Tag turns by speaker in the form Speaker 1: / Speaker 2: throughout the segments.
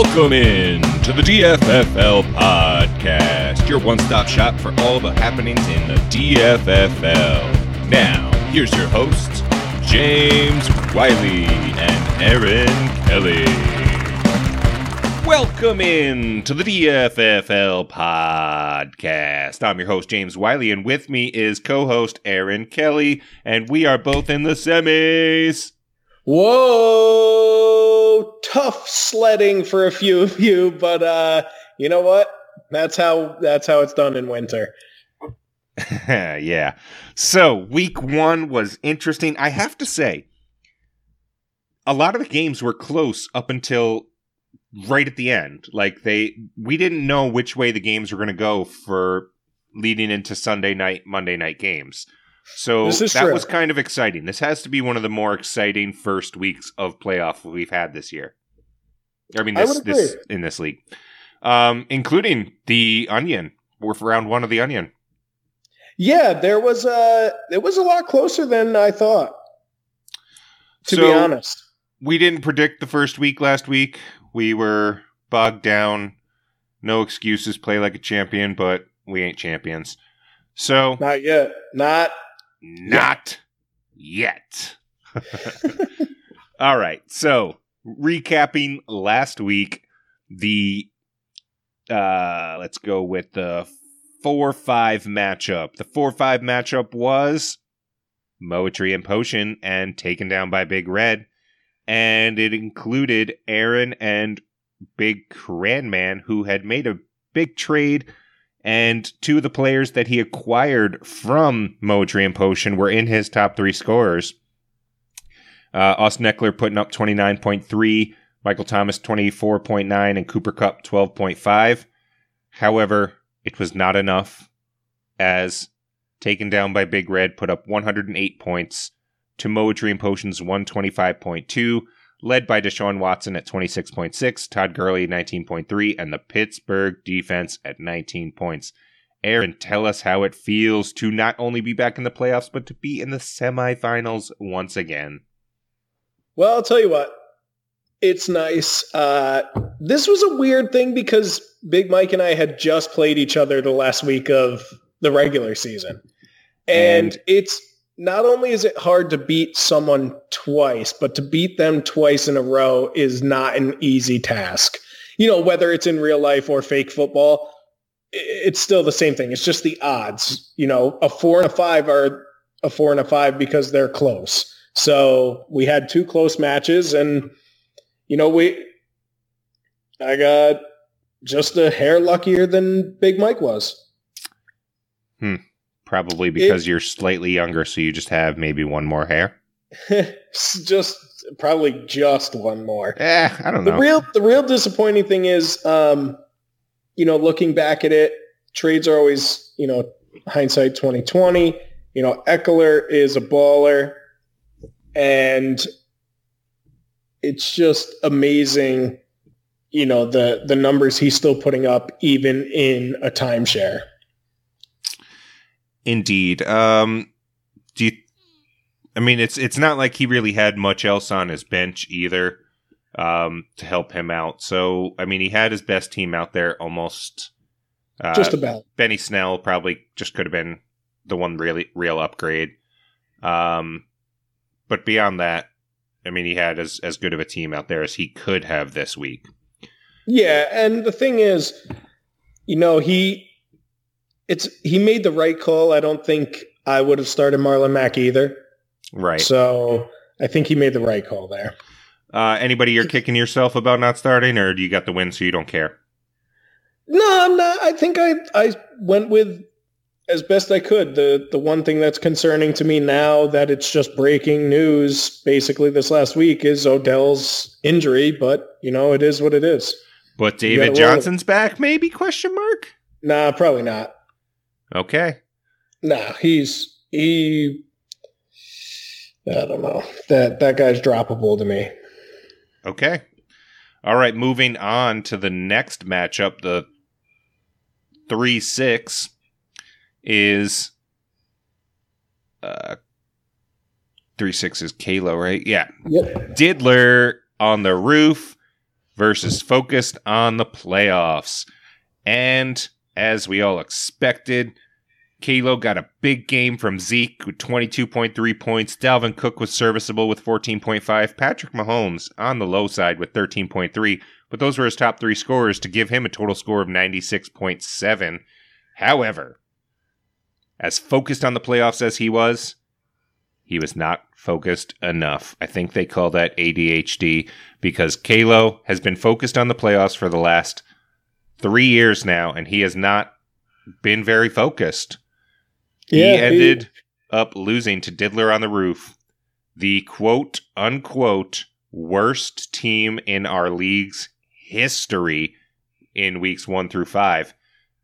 Speaker 1: Welcome in to the DFFL podcast, your one stop shop for all the happenings in the DFFL. Now, here's your hosts, James Wiley and Aaron Kelly. Welcome in to the DFFL podcast. I'm your host, James Wiley, and with me is co host Aaron Kelly, and we are both in the semis.
Speaker 2: Whoa, tough sledding for a few of you, but uh, you know what? That's how that's how it's done in winter.
Speaker 1: yeah. So week one was interesting. I have to say, a lot of the games were close up until right at the end. Like they, we didn't know which way the games were going to go for leading into Sunday night, Monday night games. So that
Speaker 2: true.
Speaker 1: was kind of exciting. This has to be one of the more exciting first weeks of playoff we've had this year. I mean, this
Speaker 2: would
Speaker 1: this in this league, um, including the Onion. We're for round one of the Onion.
Speaker 2: Yeah, there was a it was a lot closer than I thought. To be honest,
Speaker 1: we didn't predict the first week last week. We were bogged down. No excuses. Play like a champion, but we ain't champions. So
Speaker 2: not yet. Not
Speaker 1: not yet. All right. So recapping last week, the uh let's go with the four five matchup. The four five matchup was Moetry and Potion and taken down by Big Red. And it included Aaron and Big Cranman, who had made a big trade and two of the players that he acquired from Moetry and Potion were in his top three scorers. Uh, Austin Ekeler putting up 29.3, Michael Thomas 24.9, and Cooper Kupp 12.5. However, it was not enough, as taken down by Big Red put up 108 points to Moetry and Potion's 125.2, led by Deshaun Watson at 26.6, Todd Gurley 19.3, and the Pittsburgh defense at 19 points. Aaron, tell us how it feels to not only be back in the playoffs, but to be in the semifinals once again.
Speaker 2: Well, I'll tell you what. It's nice. Uh, this was a weird thing because Big Mike and I had just played each other the last week of the regular season. And,
Speaker 1: And-
Speaker 2: it's not only is it hard to beat someone twice, but to beat them twice in a row is not an easy task. You know, whether it's in real life or fake football, it's still the same thing. It's just the odds. You know, a four and a five are a four and a five because they're close. So we had two close matches and, you know, we, I got just a hair luckier than Big Mike was. Hmm.
Speaker 1: Probably because you're slightly younger, so you just have maybe one more hair.
Speaker 2: just probably just one more.
Speaker 1: Eh, I don't know.
Speaker 2: The real the real disappointing thing is, um, you know, looking back at it, trades are always, you know, hindsight twenty twenty. You know, Ekeler is a baller, and it's just amazing. You know the the numbers he's still putting up, even in a timeshare.
Speaker 1: Indeed. Um, do you? I mean, it's it's not like he really had much else on his bench either um, to help him out. So, I mean, he had his best team out there almost. Uh,
Speaker 2: Just about.
Speaker 1: Benny Snell probably just could have been the one really real upgrade. Um, but beyond that, I mean, he had as as good of a team out there as he could have this week.
Speaker 2: Yeah, and the thing is, you know, he it's he made the right call. I don't think I would have started Marlon Mack either.
Speaker 1: Right.
Speaker 2: So I think he made the right call there.
Speaker 1: Uh, anybody you're kicking yourself about not starting, or do you got the win so you don't care?
Speaker 2: No, I'm not. I think I I went with as best I could. The the one thing that's concerning to me now that it's just breaking news basically this last week is Odell's injury, but you know, it is what it is.
Speaker 1: But David
Speaker 2: gotta roll it.
Speaker 1: Johnson's back, maybe? Question mark.
Speaker 2: Nah, probably not.
Speaker 1: Okay.
Speaker 2: Nah, he's he I don't know. That that guy's droppable to me.
Speaker 1: Okay. All right. Moving on to the next matchup, the three six is uh three six is Kalo, right? Yeah.
Speaker 2: Yep.
Speaker 1: Diddler on the roof versus focused on the playoffs. And as we all expected, Kalo got a big game from Zeke with 22.3 points. Dalvin Cook was serviceable with 14.5. Patrick Mahomes on the low side with 13.3. But those were his top three scorers to give him a total score of 96.7. However, as focused on the playoffs as he was, he was not focused enough. I think they call that ADHD because Kalo has been focused on the playoffs for the last three years now, and he has not been very focused. Yeah, he ended he... up losing to Diddler on the Roof, the quote unquote worst team in our league's history in weeks one through five.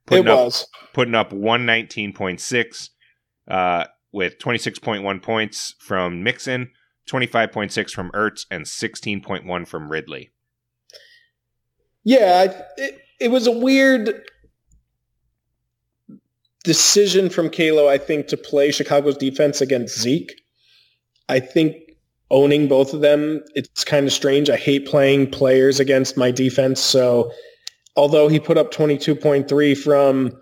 Speaker 2: Putting it was.
Speaker 1: Up, putting up 119.6 uh, with 26.1 points from Mixon, 25.6 from Ertz, and 16.1 from Ridley.
Speaker 2: Yeah, it, it was a weird decision from Kalo, I think, to play Chicago's defense against Zeke. I think owning both of them, it's kind of strange. I hate playing players against my defense. So although he put up 22.3 from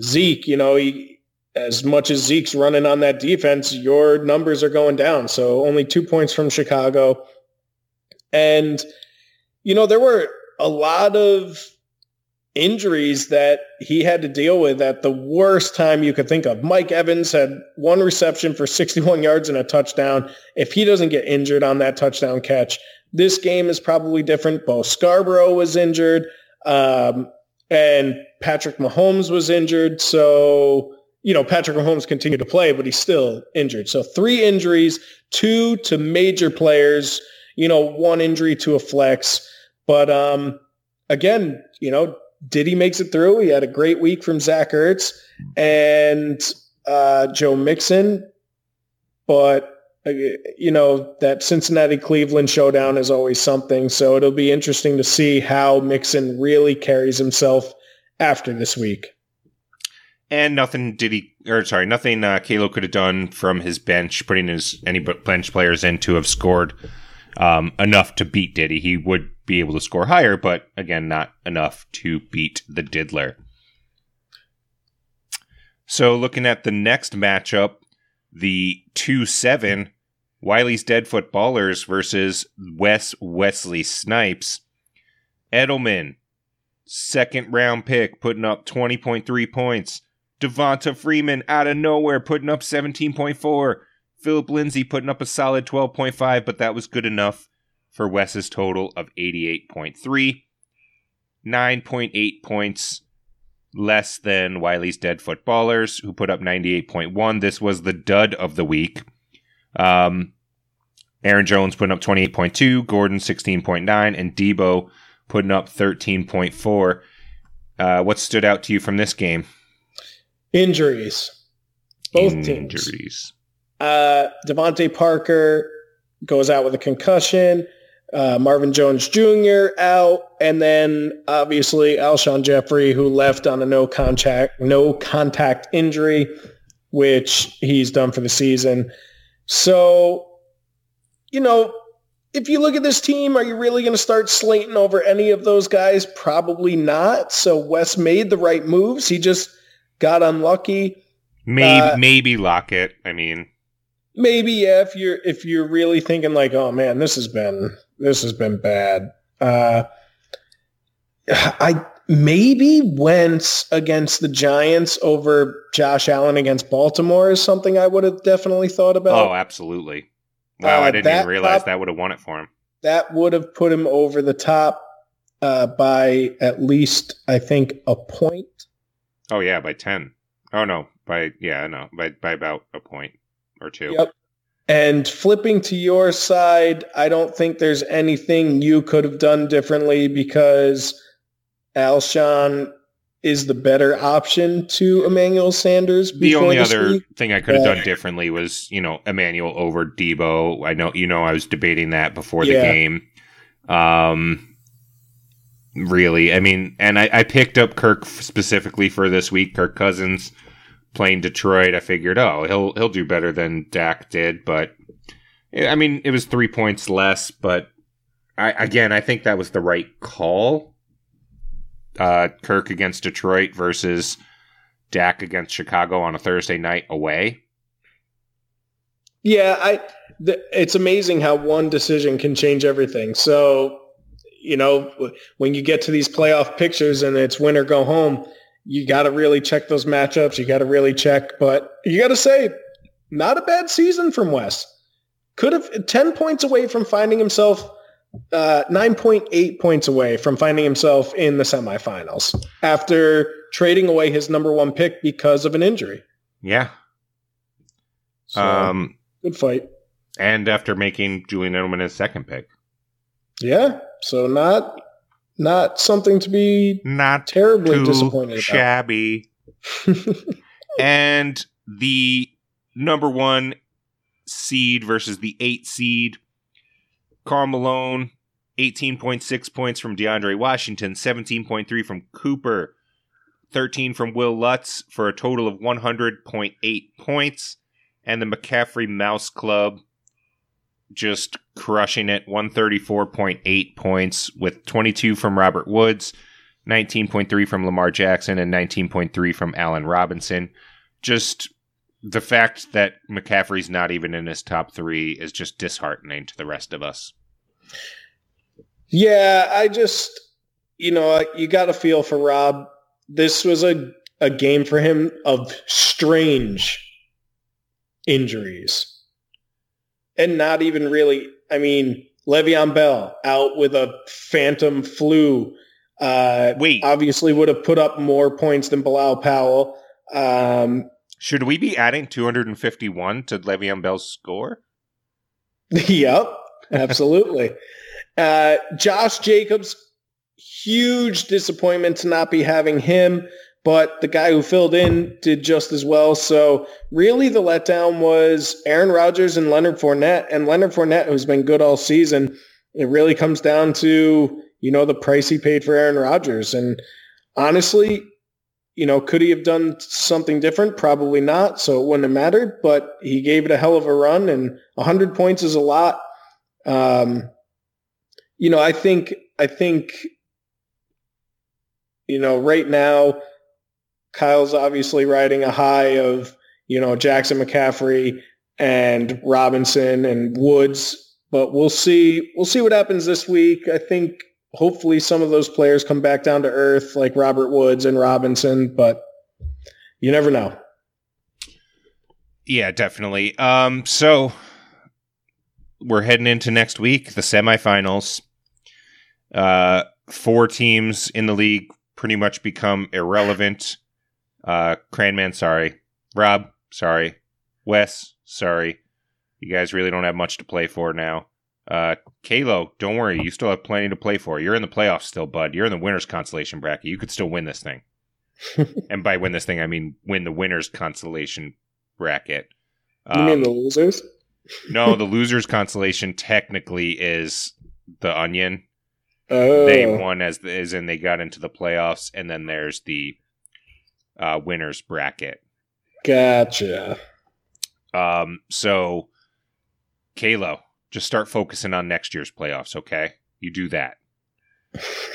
Speaker 2: Zeke, you know, he, as much as Zeke's running on that defense, your numbers are going down. So only two points from Chicago. And, you know, there were a lot of injuries that he had to deal with at the worst time you could think of. Mike Evans had one reception for 61 yards and a touchdown. If he doesn't get injured on that touchdown catch, this game is probably different. Bo Scarborough was injured, um, and Patrick Mahomes was injured. So, you know, Patrick Mahomes continued to play, but he's still injured. So three injuries, two to major players, you know, one injury to a flex. But um, again, you know, Diddy makes it through. He had a great week from Zach Ertz and uh, Joe Mixon. But, uh, you know, that Cincinnati Cleveland showdown is always something. So it'll be interesting to see how Mixon really carries himself after this week.
Speaker 1: And nothing did he, or sorry, nothing uh, Kalo could have done from his bench, putting his any bench players in to have scored um, enough to beat Diddy. He would be able to score higher, but again, not enough to beat the Diddler. So, looking at the next matchup, the 2 7, Wiley's Deadfoot Ballers versus Wes Wesley Snipes. Edelman, second round pick, putting up 20.3 points. Devonta Freeman out of nowhere, putting up 17.4. Philip Lindsay putting up a solid 12.5, but that was good enough for Wes's total of 88.3. 9.8 points less than Wiley's Dead Footballers, who put up 98.1. This was the dud of the week. Um, Aaron Jones putting up 28.2, Gordon 16.9, and Deebo putting up 13.4. Uh, what stood out to you from this game?
Speaker 2: Injuries. Both
Speaker 1: Injuries.
Speaker 2: teams. Uh, DeVante Parker goes out with a concussion uh, Marvin Jones Jr. out, and then obviously Alshon Jeffery, who left on a no contact no contact injury, which he's done for the season. So, you know, if you look at this team, are you really going to start slating over any of those guys? Probably not. So Wes made the right moves. He just got unlucky.
Speaker 1: Maybe uh, maybe Lockett. I mean,
Speaker 2: maybe yeah, if you're if you're really thinking like, oh man, this has been this has been bad. Uh, I maybe Wentz against the Giants over Josh Allen against Baltimore is something I would have definitely thought about.
Speaker 1: Oh, absolutely. Wow, uh, I didn't even realize top, that would have won it for him.
Speaker 2: That would have put him over the top uh, by at least, I think, a point.
Speaker 1: Oh yeah, by ten. Oh no, by yeah, no, by by about a point or two.
Speaker 2: Yep. And flipping to your side, I don't think there's anything you could have done differently because Alshon is the better option to Emmanuel Sanders.
Speaker 1: The only other week. thing I could have done differently was, you know, Emmanuel over Deebo. I know, you know, I was debating that before the yeah. game. Um, really, I mean, and I, I picked up Kirk specifically for this week. Kirk Cousins playing Detroit, I figured, oh, he'll he'll do better than Dak did. But I mean, it was three points less, but I again, I think that was the right call. Uh, Kirk against Detroit versus Dak against Chicago on a Thursday night away.
Speaker 2: Yeah, I. The, it's amazing how one decision can change everything. So, you know, when you get to these playoff pictures and it's win or go home, you got to really check those matchups. You got to really check, but you got to say, not a bad season from Wes. Could have 10 points away from finding himself, uh, 9.8 points away from finding himself in the semifinals after trading away his number one pick because of an injury.
Speaker 1: Yeah.
Speaker 2: So,
Speaker 1: um,
Speaker 2: good fight.
Speaker 1: And after making Julian Edelman his second pick.
Speaker 2: Yeah. So not not something to be
Speaker 1: not
Speaker 2: terribly disappointed
Speaker 1: shabby. and the number one seed versus the eight seed, Karl Malone, 18.6 points from DeAndre Washington, 17.3 from Cooper, 13 from Will Lutz for a total of 100.8 points. And the McCaffrey Mouse Club just crushing it 134.8 points with 22 from Robert Woods, 19.3 from Lamar Jackson, and 19.3 from Allen Robinson. Just the fact that McCaffrey's not even in his top three is just disheartening to the rest of us.
Speaker 2: Yeah, I just, you know, you got to feel for Rob. This was a, a game for him of strange injuries and not even really. I mean, Le'Veon Bell out with a phantom flu. Uh,
Speaker 1: Wait,
Speaker 2: obviously would have put up more points than Bilal Powell. Um,
Speaker 1: should we be adding 251 to Le'Veon Bell's score?
Speaker 2: yep, absolutely. uh, Josh Jacobs, huge disappointment to not be having him but the guy who filled in did just as well. So really the letdown was Aaron Rodgers and Leonard Fournette. And Leonard Fournette, who's been good all season, it really comes down to, you know, the price he paid for Aaron Rodgers. And honestly, you know, could he have done something different? Probably not. So it wouldn't have mattered, but he gave it a hell of a run and 100 points is a lot. Um, you know, I think, I think, you know, right now, Kyle's obviously riding a high of, you know, Jackson McCaffrey and Robinson and Woods, but we'll see we'll see what happens this week. I think hopefully some of those players come back down to earth like Robert Woods and Robinson, but you never know.
Speaker 1: Yeah, definitely. Um so we're heading into next week, the semifinals. Uh four teams in the league pretty much become irrelevant. Uh, Cranman, sorry. Rob, sorry. Wes, sorry. You guys really don't have much to play for now. Uh, Kalo, don't worry. You still have plenty to play for. You're in the playoffs still, bud. You're in the winner's consolation bracket. You could still win this thing. and by win this thing, I mean win the winner's consolation bracket.
Speaker 2: Um, you mean the losers?
Speaker 1: no, the losers consolation technically is the onion.
Speaker 2: Oh.
Speaker 1: They won as as in they got into the playoffs, and then there's the uh, winners bracket.
Speaker 2: Gotcha.
Speaker 1: Um, so, Kalo, just start focusing on next year's playoffs, okay? You do that.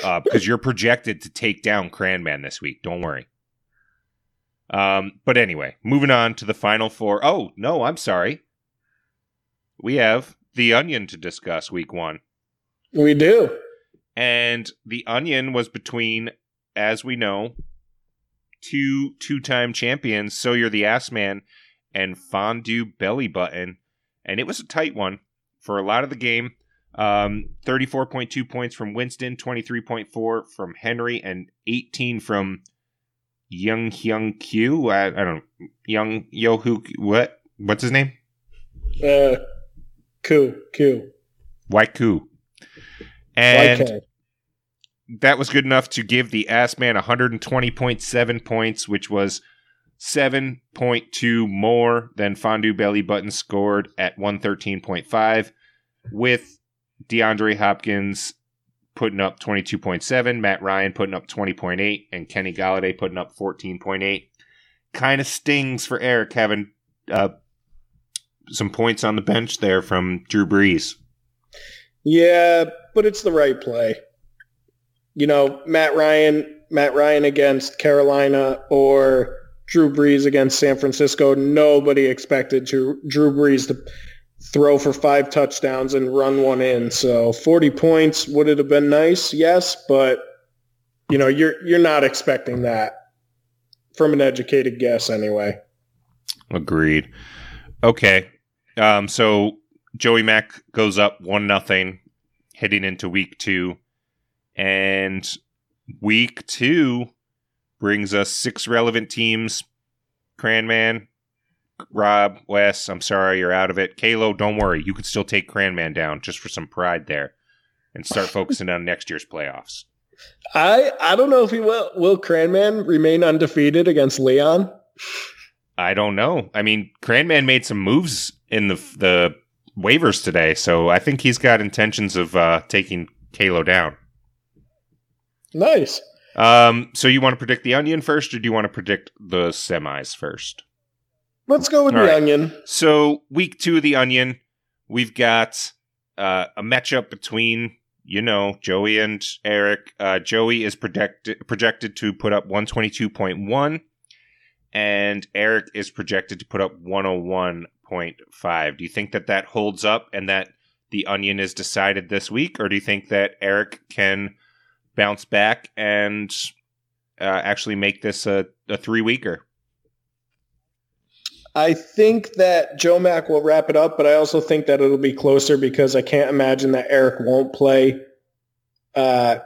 Speaker 1: Uh, because you're projected to take down Cranman this week. Don't worry. Um, but anyway, moving on to the final four. Oh, no, I'm sorry. We have the Onion to discuss week one.
Speaker 2: We do.
Speaker 1: And the Onion was between, as we know, two two time champions. So you're the ass man and fondue belly button, and it was a tight one for a lot of the game. Um, 34.2 points from Winston, 23.4 from Henry, and 18 from Young Hyung Q. I, I don't know. Young Yohu. What? What's his name?
Speaker 2: Uh, Q. Q.
Speaker 1: Waiku. And YK that was good enough to give the ass man 120.7 points, which was 7.2 more than Fondue Belly Button scored at 113.5, with DeAndre Hopkins putting up 22.7, Matt Ryan putting up 20.8, and Kenny Golladay putting up 14.8. Kind of stings for Eric having uh, some points on the bench there from Drew Brees.
Speaker 2: Yeah, but it's the right play. You know, Matt Ryan, Matt Ryan against Carolina or Drew Brees against San Francisco. Nobody expected to, Drew Brees to throw for five touchdowns and run one in. So 40 points would it have been nice? Yes, but you know, you're you're not expecting that from an educated guess anyway.
Speaker 1: Agreed. Okay. Um, so Joey Mack goes up one nothing heading into week two. And week two brings us six relevant teams. Cranman, Rob, Wes, I'm sorry you're out of it. Kalo, don't worry. You could still take Cranman down just for some pride there and start focusing on next year's playoffs.
Speaker 2: I I don't know if he will. Will Cranman remain undefeated against Leon?
Speaker 1: I don't know. I mean, Cranman made some moves in the the waivers today, so I think he's got intentions of uh, taking Kalo down.
Speaker 2: Nice.
Speaker 1: Um, so you want to predict the onion first, or do you want to predict the semis first?
Speaker 2: Let's go with
Speaker 1: All
Speaker 2: the
Speaker 1: right.
Speaker 2: onion.
Speaker 1: So week two of the onion, we've got uh, a matchup between you know Joey and Eric. Uh, Joey is projected projected to put up one twenty two point one, and Eric is projected to put up one hundred one point five. Do you think that that holds up and that the onion is decided this week, or do you think that Eric can bounce back and uh, actually make this a, a three weeker?
Speaker 2: I think that Joe Mack will wrap it up, but I also think that it'll be closer because I can't imagine that Eric won't play uh,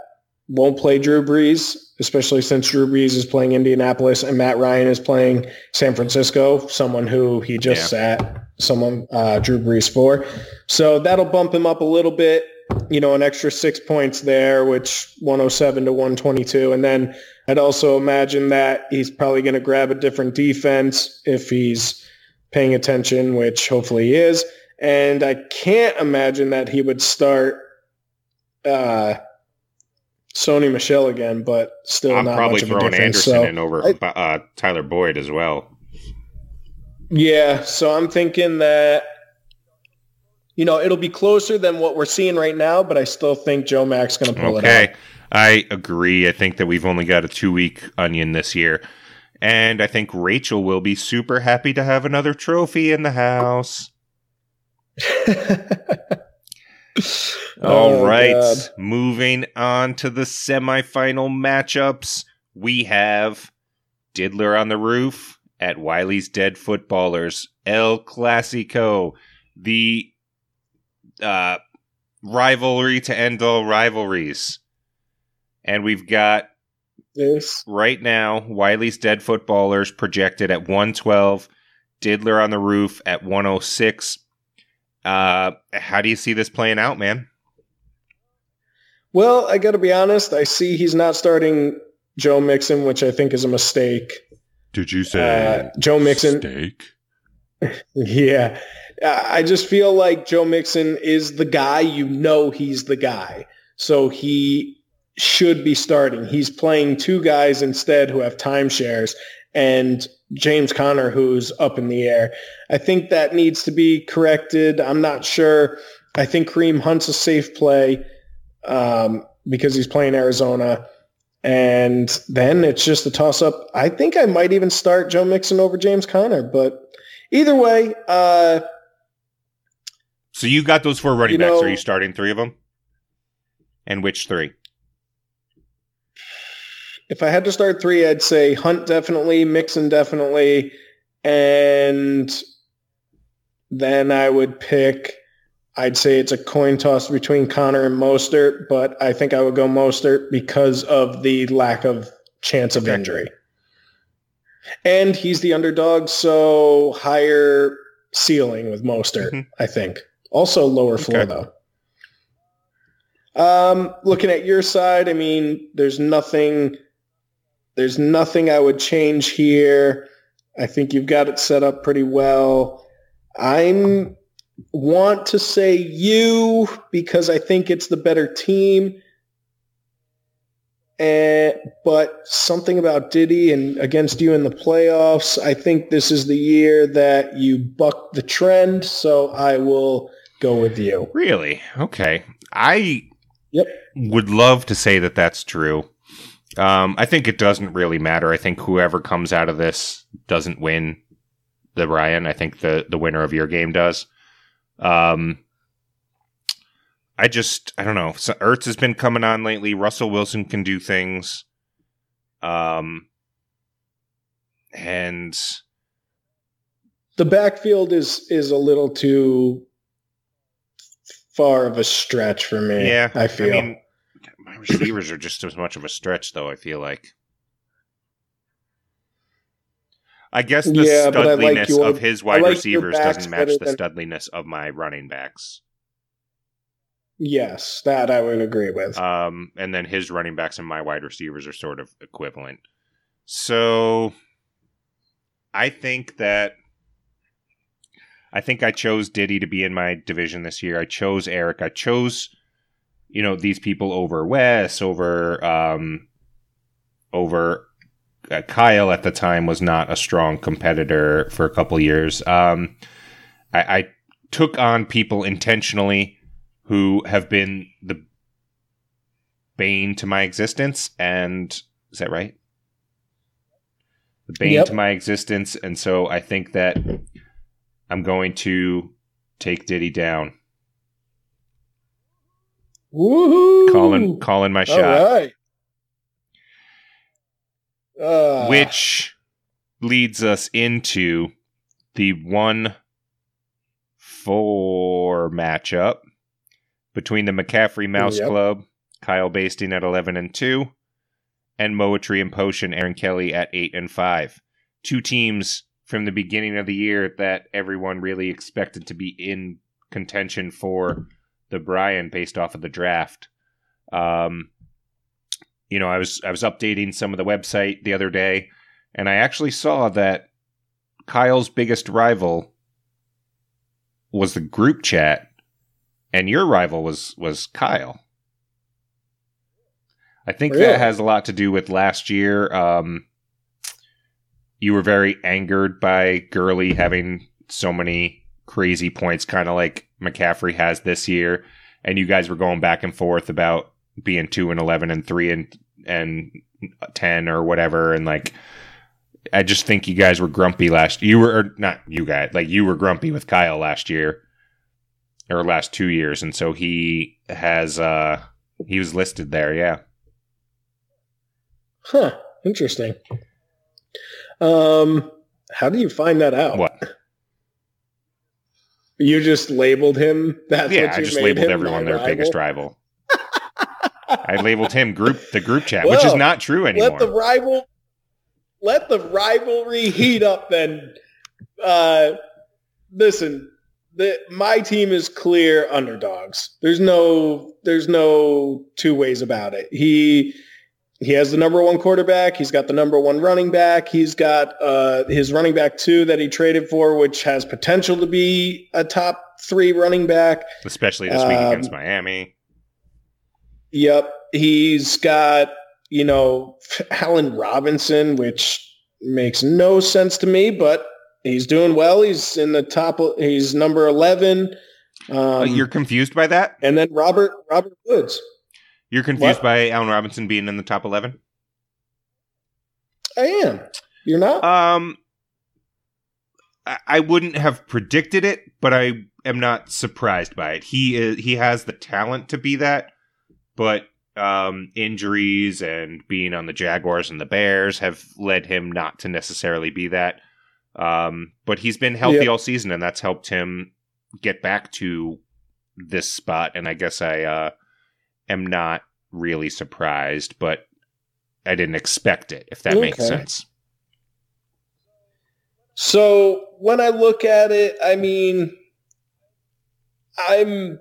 Speaker 2: won't play Drew Brees, especially since Drew Brees is playing Indianapolis and Matt Ryan is playing San Francisco, someone who he just sat someone uh, Drew Brees for. So that'll bump him up a little bit, you know, an extra six points there, which 107 to 122. And then I'd also imagine that he's probably going to grab a different defense if he's paying attention, which hopefully he is. And I can't imagine that he would start uh, Sony Michel again, but still
Speaker 1: I'm
Speaker 2: not
Speaker 1: probably
Speaker 2: much of a
Speaker 1: throwing
Speaker 2: difference.
Speaker 1: Anderson
Speaker 2: So,
Speaker 1: in over
Speaker 2: I-
Speaker 1: uh, Tyler Boyd as well.
Speaker 2: yeah, so I'm thinking that you know it'll be closer than what we're seeing right now, but I still think Joe Mack's going to pull it out.
Speaker 1: Okay.
Speaker 2: out.
Speaker 1: I agree. I think that we've only got a two week onion this year. And I think Rachel will be super happy to have another trophy in the house. All
Speaker 2: Oh,
Speaker 1: right.
Speaker 2: God.
Speaker 1: Moving on to the semifinal matchups. We have Diddler on the Roof at Wiley's Dead Footballers. El Clasico. The uh, rivalry to end all rivalries. And we've got
Speaker 2: Yes.
Speaker 1: right now Wiley's Dead Footballers projected at 112, Diddler on the Roof at 106. Uh, how do you see this playing out, man?
Speaker 2: Well, I got to be honest. I see he's not starting Joe Mixon, which I think is a mistake.
Speaker 1: Did you
Speaker 2: Uh, Joe Mixon.
Speaker 1: steak?
Speaker 2: Yeah. I just feel like Joe Mixon is the guy. You know he's the guy. So he should be starting. He's playing two guys instead who have timeshares and James Conner who's up in the air. I think that needs to be corrected. I'm not sure. I think Kareem Hunt's a safe play um, because he's playing Arizona. And then it's just a toss up. I think I might even start Joe Mixon over James Conner, but either way, uh,
Speaker 1: So you got those four running
Speaker 2: You
Speaker 1: backs.
Speaker 2: know-
Speaker 1: Are you starting three of them? And which three?
Speaker 2: if I had to start three, I'd say Hunt definitely, Mixon definitely, and then I would pick. I'd say it's a coin toss between Conner and Mostert, but I think I would go Mostert because of the lack of chance of injury. And he's the underdog, so higher ceiling with Mostert,
Speaker 1: Mhm.
Speaker 2: I think. Also lower floor
Speaker 1: Okay.
Speaker 2: though. Um, looking at your side, I mean, there's nothing there's nothing I would change here. I think you've got it set up pretty well. I'm want to say you because I think it's the better team. Eh, but something about Diddy and against you in the playoffs, I think this is the year that you buck the trend. So I will go with you.
Speaker 1: Really? Okay. I
Speaker 2: Yep.
Speaker 1: would love to say that that's true. Um, I think it doesn't really matter. I think whoever comes out of this doesn't win the Ryan. I think the the winner of your game does. Um, I just I don't know. So Ertz has been coming on lately. Russell Wilson can do things. Um, and
Speaker 2: The backfield is is a little too far of a stretch for me.
Speaker 1: yeah,
Speaker 2: I feel.
Speaker 1: mean, my receivers are just as much of a stretch, though. I feel like. I guess the
Speaker 2: Yeah, I like
Speaker 1: studliness
Speaker 2: your-
Speaker 1: of his wide
Speaker 2: like
Speaker 1: receivers doesn't match the
Speaker 2: than-
Speaker 1: studliness of my running backs.
Speaker 2: yes, that I would agree with.
Speaker 1: Um, and then his running backs and my wide receivers are sort of equivalent. So I think that I think I chose Diddy to be in my division this year. I chose Eric. I chose, you know, these people over Wes, over um, over uh, Kyle at the time was not a strong competitor for a couple years. Um, I, I took on people intentionally who have been the bane to my existence, and is that right? The bane
Speaker 2: Yep.
Speaker 1: to my existence, and so I think that I'm going to take Diddy down,
Speaker 2: Woohoo!
Speaker 1: calling calling my shot.
Speaker 2: right. Uh,
Speaker 1: which leads us into the one four matchup between the McCaffrey Mouse
Speaker 2: Yep.
Speaker 1: Club, Kyle Basting at eleven and two, and Moetry and Potion Aaron Kelly at eight and five. Two teams from the beginning of the year that everyone really expected to be in contention for the Brian based off of the draft. Um, you know, I was I was updating some of the website the other day, and I actually saw that Kyle's biggest rival was the group chat, and your rival was was Kyle. I think
Speaker 2: Really?
Speaker 1: that has a lot to do with last year. Um, you were very angered by Gurley having so many crazy points, kind of like McCaffrey has this year, and you guys were going back and forth about being two and eleven and three and and ten or whatever, and like. I just think you guys were grumpy last. You were not you guys, like you were grumpy with Kyle last year or last two years, and so he has uh he was listed there. Yeah,
Speaker 2: Huh. Interesting. Um, how do you find that out?
Speaker 1: what?
Speaker 2: You just labeled him. That's
Speaker 1: yeah,
Speaker 2: what
Speaker 1: I just labeled everyone their biggest
Speaker 2: rival?
Speaker 1: rival. I labeled him group the group chat, which is not true anymore.
Speaker 2: Let the rival, let the rivalry heat up. Then, uh, listen. The, my team is clear underdogs. There's no, there's no two ways about it. He, he has the number one quarterback. He's got the number one running back. He's got uh, his running back two that he traded for, which has potential to be a top three running back.
Speaker 1: Especially this week
Speaker 2: Um,
Speaker 1: against Miami.
Speaker 2: Yep. He's got, you know, Allen Robinson, which makes no sense to me, but he's doing well. He's in the top, he's number 11. Um,
Speaker 1: you're confused by that?
Speaker 2: and then Robert, Robert Woods.
Speaker 1: You're confused
Speaker 2: What?
Speaker 1: by Allen Robinson being in the top eleven?
Speaker 2: I am. You're not?
Speaker 1: Um, I, I wouldn't have predicted it, but I am not surprised by it. He is he has the talent to be that, but um, injuries and being on the Jaguars and the Bears have led him not to necessarily be that. Um, but he's been healthy
Speaker 2: Yep.
Speaker 1: all season, and that's helped him get back to this spot. And I guess I uh, am not really surprised, but I didn't expect it. If that makes sense.
Speaker 2: So when I look at it, I mean, I'm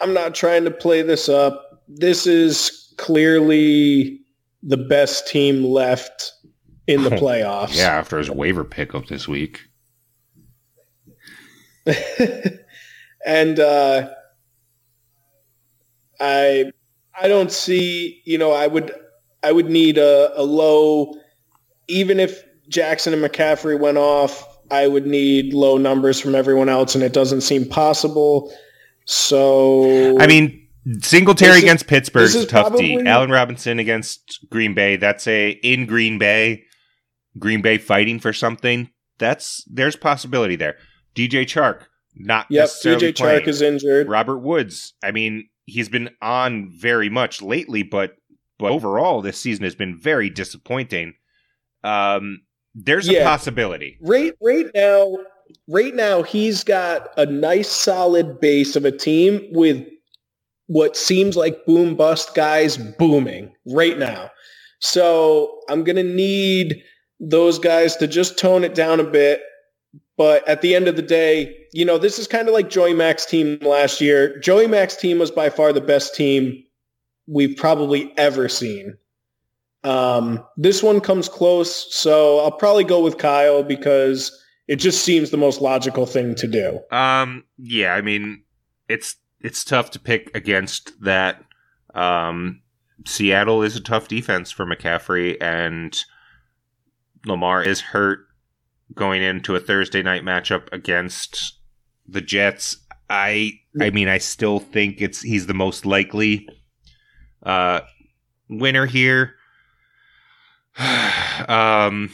Speaker 2: I'm not trying to play this up. This is clearly the best team left in the playoffs.
Speaker 1: Yeah, after his waiver pickup this week.
Speaker 2: and uh, I I don't see you know I would I would need a, a low even if Jackson and McCaffrey went off I would need low numbers from everyone else, and it doesn't seem possible. So
Speaker 1: I mean, Singletary
Speaker 2: This is-
Speaker 1: against Pittsburgh is a tough D. Allen Robinson against Green Bay. That's a in Green Bay. Green Bay fighting for something. That's there's possibility there. DJ Chark not
Speaker 2: yep, DJ. Chark is injured.
Speaker 1: Robert Woods. I mean, he's been on very much lately, but but overall this season has been very disappointing. Um, there's a possibility.
Speaker 2: Right, right now, right now, he's got a nice solid base of a team with what seems like boom bust guys booming right now. So I'm gonna need those guys to just tone it down a bit. But at the end of the day, you know, this is kind of like Joey Mack's team last year. Joey Mack's team was by far the best team we've probably ever seen. Um, this one comes close, so I'll probably go with Kyle because it just seems the most logical thing to do.
Speaker 1: Um, yeah, I mean, it's it's tough to pick against that. Um, Seattle is a tough defense for McCaffrey, and Lamar is hurt going into a Thursday night matchup against the Jets. I I mean, I still think it's he's the most likely uh, winner here. um,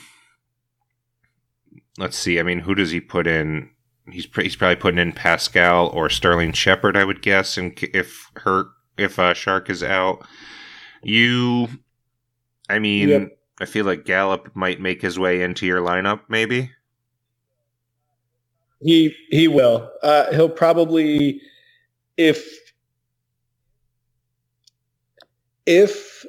Speaker 1: let's see. I mean, who does he put in? He's he's probably putting in Pascal or Sterling Shepard, I would guess. And if hurt, if uh, Chark is out, you, I mean,
Speaker 2: Yep.
Speaker 1: I feel like Gallup might make his way into your lineup, maybe.
Speaker 2: He he will. Uh, he'll probably if if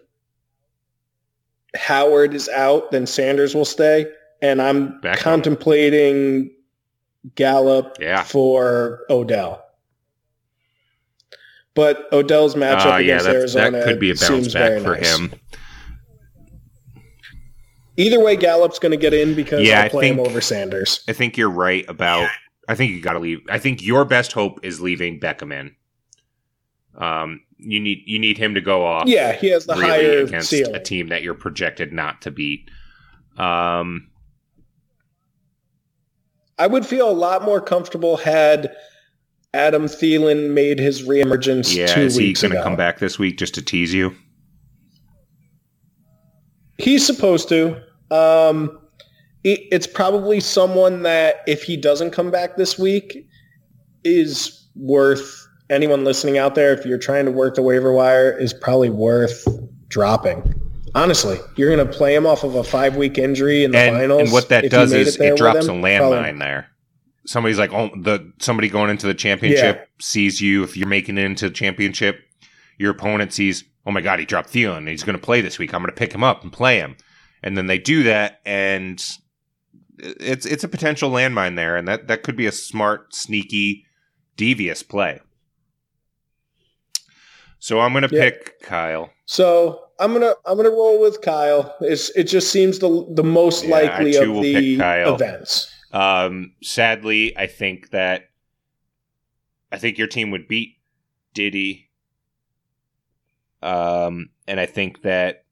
Speaker 2: Howard is out, then Sanders will stay, and I'm
Speaker 1: Back on.
Speaker 2: contemplating Gallup
Speaker 1: Yeah.
Speaker 2: for Odell. But Odell's matchup
Speaker 1: Uh, yeah,
Speaker 2: against
Speaker 1: that's,
Speaker 2: Arizona
Speaker 1: that could be a bounce back for
Speaker 2: nice.
Speaker 1: him.
Speaker 2: Either way, Gallup's going to get in because
Speaker 1: Yeah,
Speaker 2: I'll
Speaker 1: I
Speaker 2: play him
Speaker 1: think-
Speaker 2: over Sanders.
Speaker 1: I think you're right about. I think you got to leave. I think your best hope is leaving Beckham in. Um, you need you need him to go off.
Speaker 2: Yeah, he has the
Speaker 1: really
Speaker 2: higher
Speaker 1: against
Speaker 2: ceiling.
Speaker 1: a team that you're projected not to beat. Um,
Speaker 2: I would feel a lot more comfortable had Adam Thielen made his reemergence
Speaker 1: yeah,
Speaker 2: two
Speaker 1: is he going to come back this week just to tease you?
Speaker 2: He's supposed to. Um, it- it's probably someone that if he doesn't come back this week is worth anyone listening out there. If you're trying to work the waiver wire, is probably worth dropping. Honestly, you're going to play him off of a five week injury in the
Speaker 1: And,
Speaker 2: finals.
Speaker 1: and what that
Speaker 2: if
Speaker 1: does is
Speaker 2: there
Speaker 1: it drops
Speaker 2: him,
Speaker 1: a landmine there. Somebody's like, oh, the somebody going into the championship sees you. If you're making it into the championship, your opponent sees, oh my god, he dropped Thielen. He's going to play this week. I'm going to pick him up and play him. And then they do that, and it's it's a potential landmine there, and that that could be a smart, sneaky, devious play. So I'm going to
Speaker 2: Yeah.
Speaker 1: pick Kyle.
Speaker 2: So I'm gonna I'm gonna roll with Kyle. It's it just seems the the most
Speaker 1: Yeah,
Speaker 2: likely of the events.
Speaker 1: Um, sadly, I think that I think your team would beat Diddy. Um, and I think that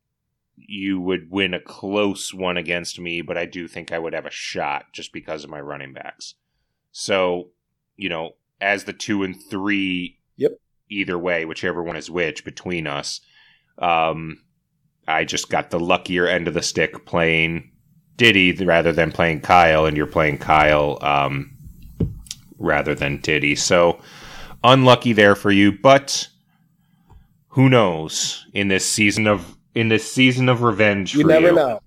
Speaker 1: you would win a close one against me, but I do think I would have a shot just because of my running backs. So, you know, as the two and three,
Speaker 2: Yep.
Speaker 1: either way, whichever one is which between us, um, I just got the luckier end of the stick playing Diddy rather than playing Kyle, and you're playing Kyle um, rather than Diddy. So unlucky there for you, but who knows in this season of in this season of revenge
Speaker 2: You
Speaker 1: for
Speaker 2: never
Speaker 1: you.
Speaker 2: know.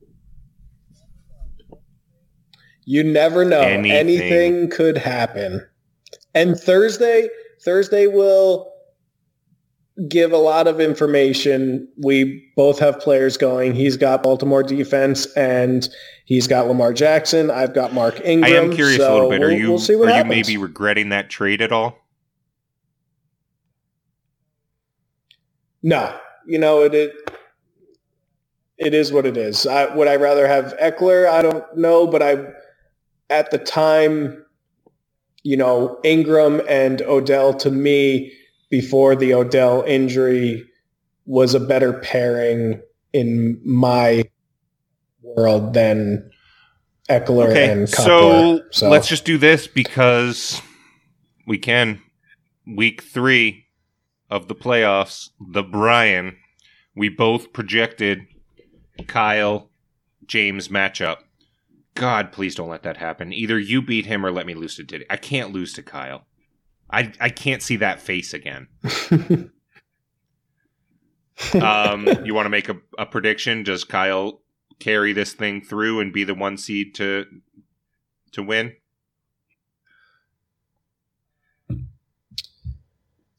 Speaker 2: You never know.
Speaker 1: Anything.
Speaker 2: Anything. could happen. And Thursday, Thursday will give a lot of information. We both have players going. He's got Baltimore defense and he's got Lamar Jackson. I've got Mark Ingram.
Speaker 1: I am curious
Speaker 2: so
Speaker 1: a little bit. Are you
Speaker 2: we'll
Speaker 1: are
Speaker 2: happens.
Speaker 1: you maybe regretting that trade at all?
Speaker 2: No, you know it. It, it is what it is. I, would I rather have Ekeler? I don't know, but I, at the time, you know, Ingram and Odell to me before the Odell injury was a better pairing in my world than Ekeler
Speaker 1: Okay,
Speaker 2: and
Speaker 1: so,
Speaker 2: So,
Speaker 1: let's just do this because we can. Week three of the playoffs, the Brian, we both projected Kyle James matchup. God, please don't let that happen. Either you beat him or let me lose to Diddy. I can't lose to Kyle. I I can't see that face again. Um, you want to make a, a prediction? Does Kyle carry this thing through and be the one seed to to win?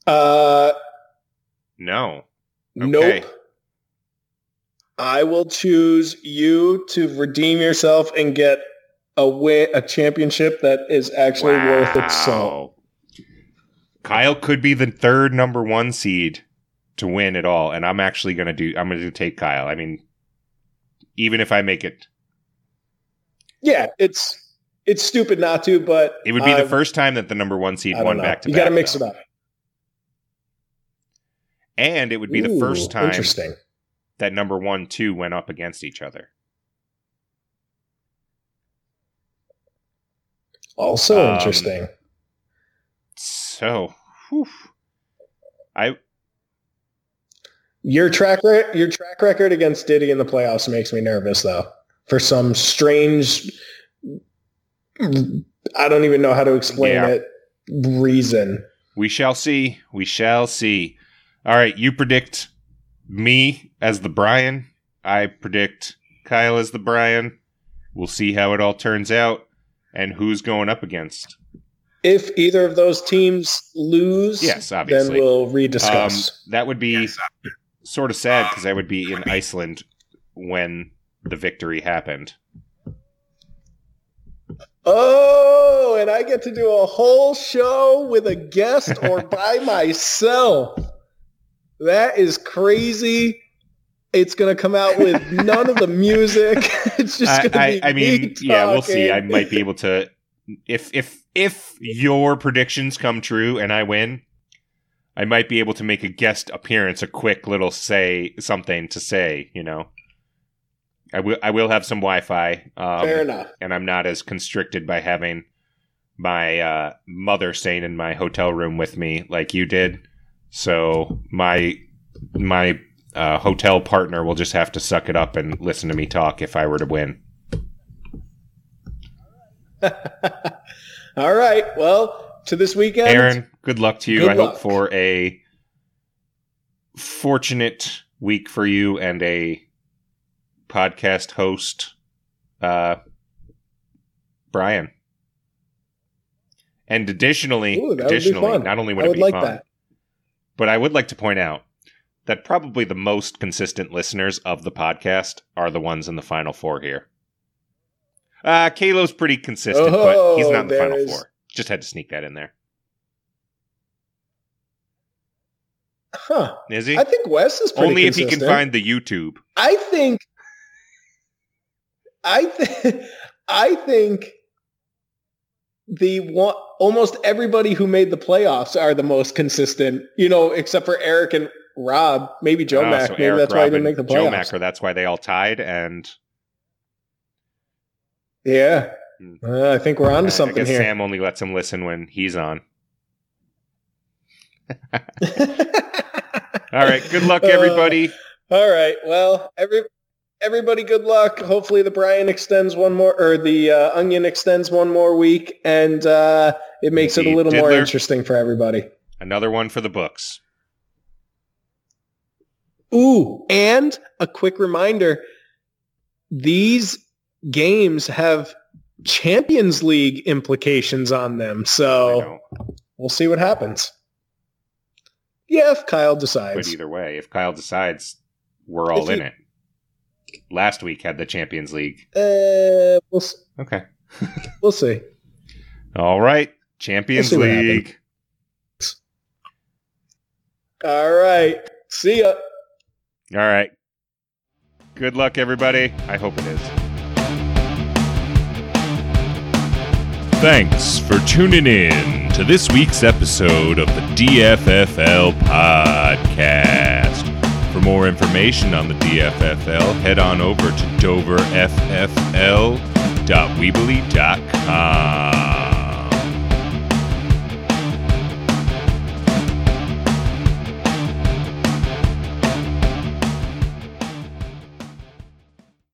Speaker 2: uh,
Speaker 1: No.
Speaker 2: nope. I will choose you to redeem yourself and get a win, a championship that is actually worth its salt.
Speaker 1: Kyle could be the third number one seed to win it all, and I'm actually gonna do. I'm gonna take Kyle. I mean, even if I make it,
Speaker 2: Yeah, it's it's stupid not to, but
Speaker 1: it would be the first time that the number one seed won
Speaker 2: know.
Speaker 1: back to
Speaker 2: You got to mix
Speaker 1: though.
Speaker 2: it up.
Speaker 1: and it would be the first time
Speaker 2: Interesting.
Speaker 1: That number one two went up against each other.
Speaker 2: Also
Speaker 1: Um,
Speaker 2: interesting.
Speaker 1: So, whew. I
Speaker 2: Your track re- your track record against Diddy in the playoffs makes me nervous though. For some strange I don't even know how to explain
Speaker 1: Yeah.
Speaker 2: it reason.
Speaker 1: We shall see. We shall see. All right, you predict me as the Brian. I predict Kyle as the Brian. We'll see how it all turns out and who's going up against.
Speaker 2: If either of those teams lose,
Speaker 1: Yes, obviously.
Speaker 2: then we'll rediscuss.
Speaker 1: Um, that would be sort of sad because I would be in Iceland when the victory happened.
Speaker 2: oh, and I get to do a whole show with a guest or by myself. That is crazy. It's going to come out with none of the music. it's just to
Speaker 1: I,
Speaker 2: be
Speaker 1: I mean,
Speaker 2: me
Speaker 1: yeah, we'll see. I might be able to if if if your predictions come true and I win, I might be able to make a guest appearance, a quick little say something to say. You know, I will I will have some Wi-Fi, um,
Speaker 2: Fair enough.
Speaker 1: and I'm not as constricted by having my uh, mother staying in my hotel room with me like you did. So my my uh, hotel partner will just have to suck it up and listen to me talk if I were to win.
Speaker 2: All right. Well, to this weekend.
Speaker 1: Aaron, good luck to you.
Speaker 2: Good
Speaker 1: I hope for a fortunate week for you and a podcast host, uh, Brian. And additionally,
Speaker 2: Ooh, would
Speaker 1: additionally, not only would
Speaker 2: I
Speaker 1: it be
Speaker 2: like
Speaker 1: fun,
Speaker 2: that.
Speaker 1: But I would like to point out that probably the most consistent listeners of the podcast are the ones in the final four here. Uh, Kalo's pretty consistent, but he's not in the
Speaker 2: Oh,
Speaker 1: final
Speaker 2: is-
Speaker 1: four. Just had to sneak that in there.
Speaker 2: Huh.
Speaker 1: Is he?
Speaker 2: I think Wes is pretty
Speaker 1: Only if he can find the YouTube.
Speaker 2: I think. I think. I think. The one, almost everybody who made the playoffs are the most consistent. You know, except for Eric and Rob, maybe Joe
Speaker 1: Oh,
Speaker 2: Mack.
Speaker 1: so
Speaker 2: maybe
Speaker 1: Eric,
Speaker 2: that's why he didn't make the playoffs.
Speaker 1: Joe
Speaker 2: playoffs.
Speaker 1: Macker, that's why they all tied. And
Speaker 2: Yeah,
Speaker 1: Hmm.
Speaker 2: Uh, I think we're onto
Speaker 1: uh, I
Speaker 2: something here.
Speaker 1: Sam only lets him listen when he's on. All right. Good luck,
Speaker 2: Uh,
Speaker 1: everybody.
Speaker 2: All right. Well, every everybody, good luck. Hopefully, the Brian extends one more, or the uh, Onion extends one more week, and uh, it makes it a little more interesting for everybody.
Speaker 1: Another one for the books.
Speaker 2: Ooh, and a quick reminder: these games have Champions League implications on them, so we'll see what happens. Yeah, if Kyle decides.
Speaker 1: But either way, if Kyle decides, we're all
Speaker 2: If
Speaker 1: in it. Last week had the Champions League.
Speaker 2: Uh, we'll
Speaker 1: Okay.
Speaker 2: we'll see.
Speaker 1: All right. Champions
Speaker 2: We'll
Speaker 1: League.
Speaker 2: All right. See ya.
Speaker 1: All right. Good luck, everybody. I hope it is. Thanks for tuning in to this week's episode of the DFFL podcast. More information on the DFFL, head on over to doverffl.com www.webelieve.com.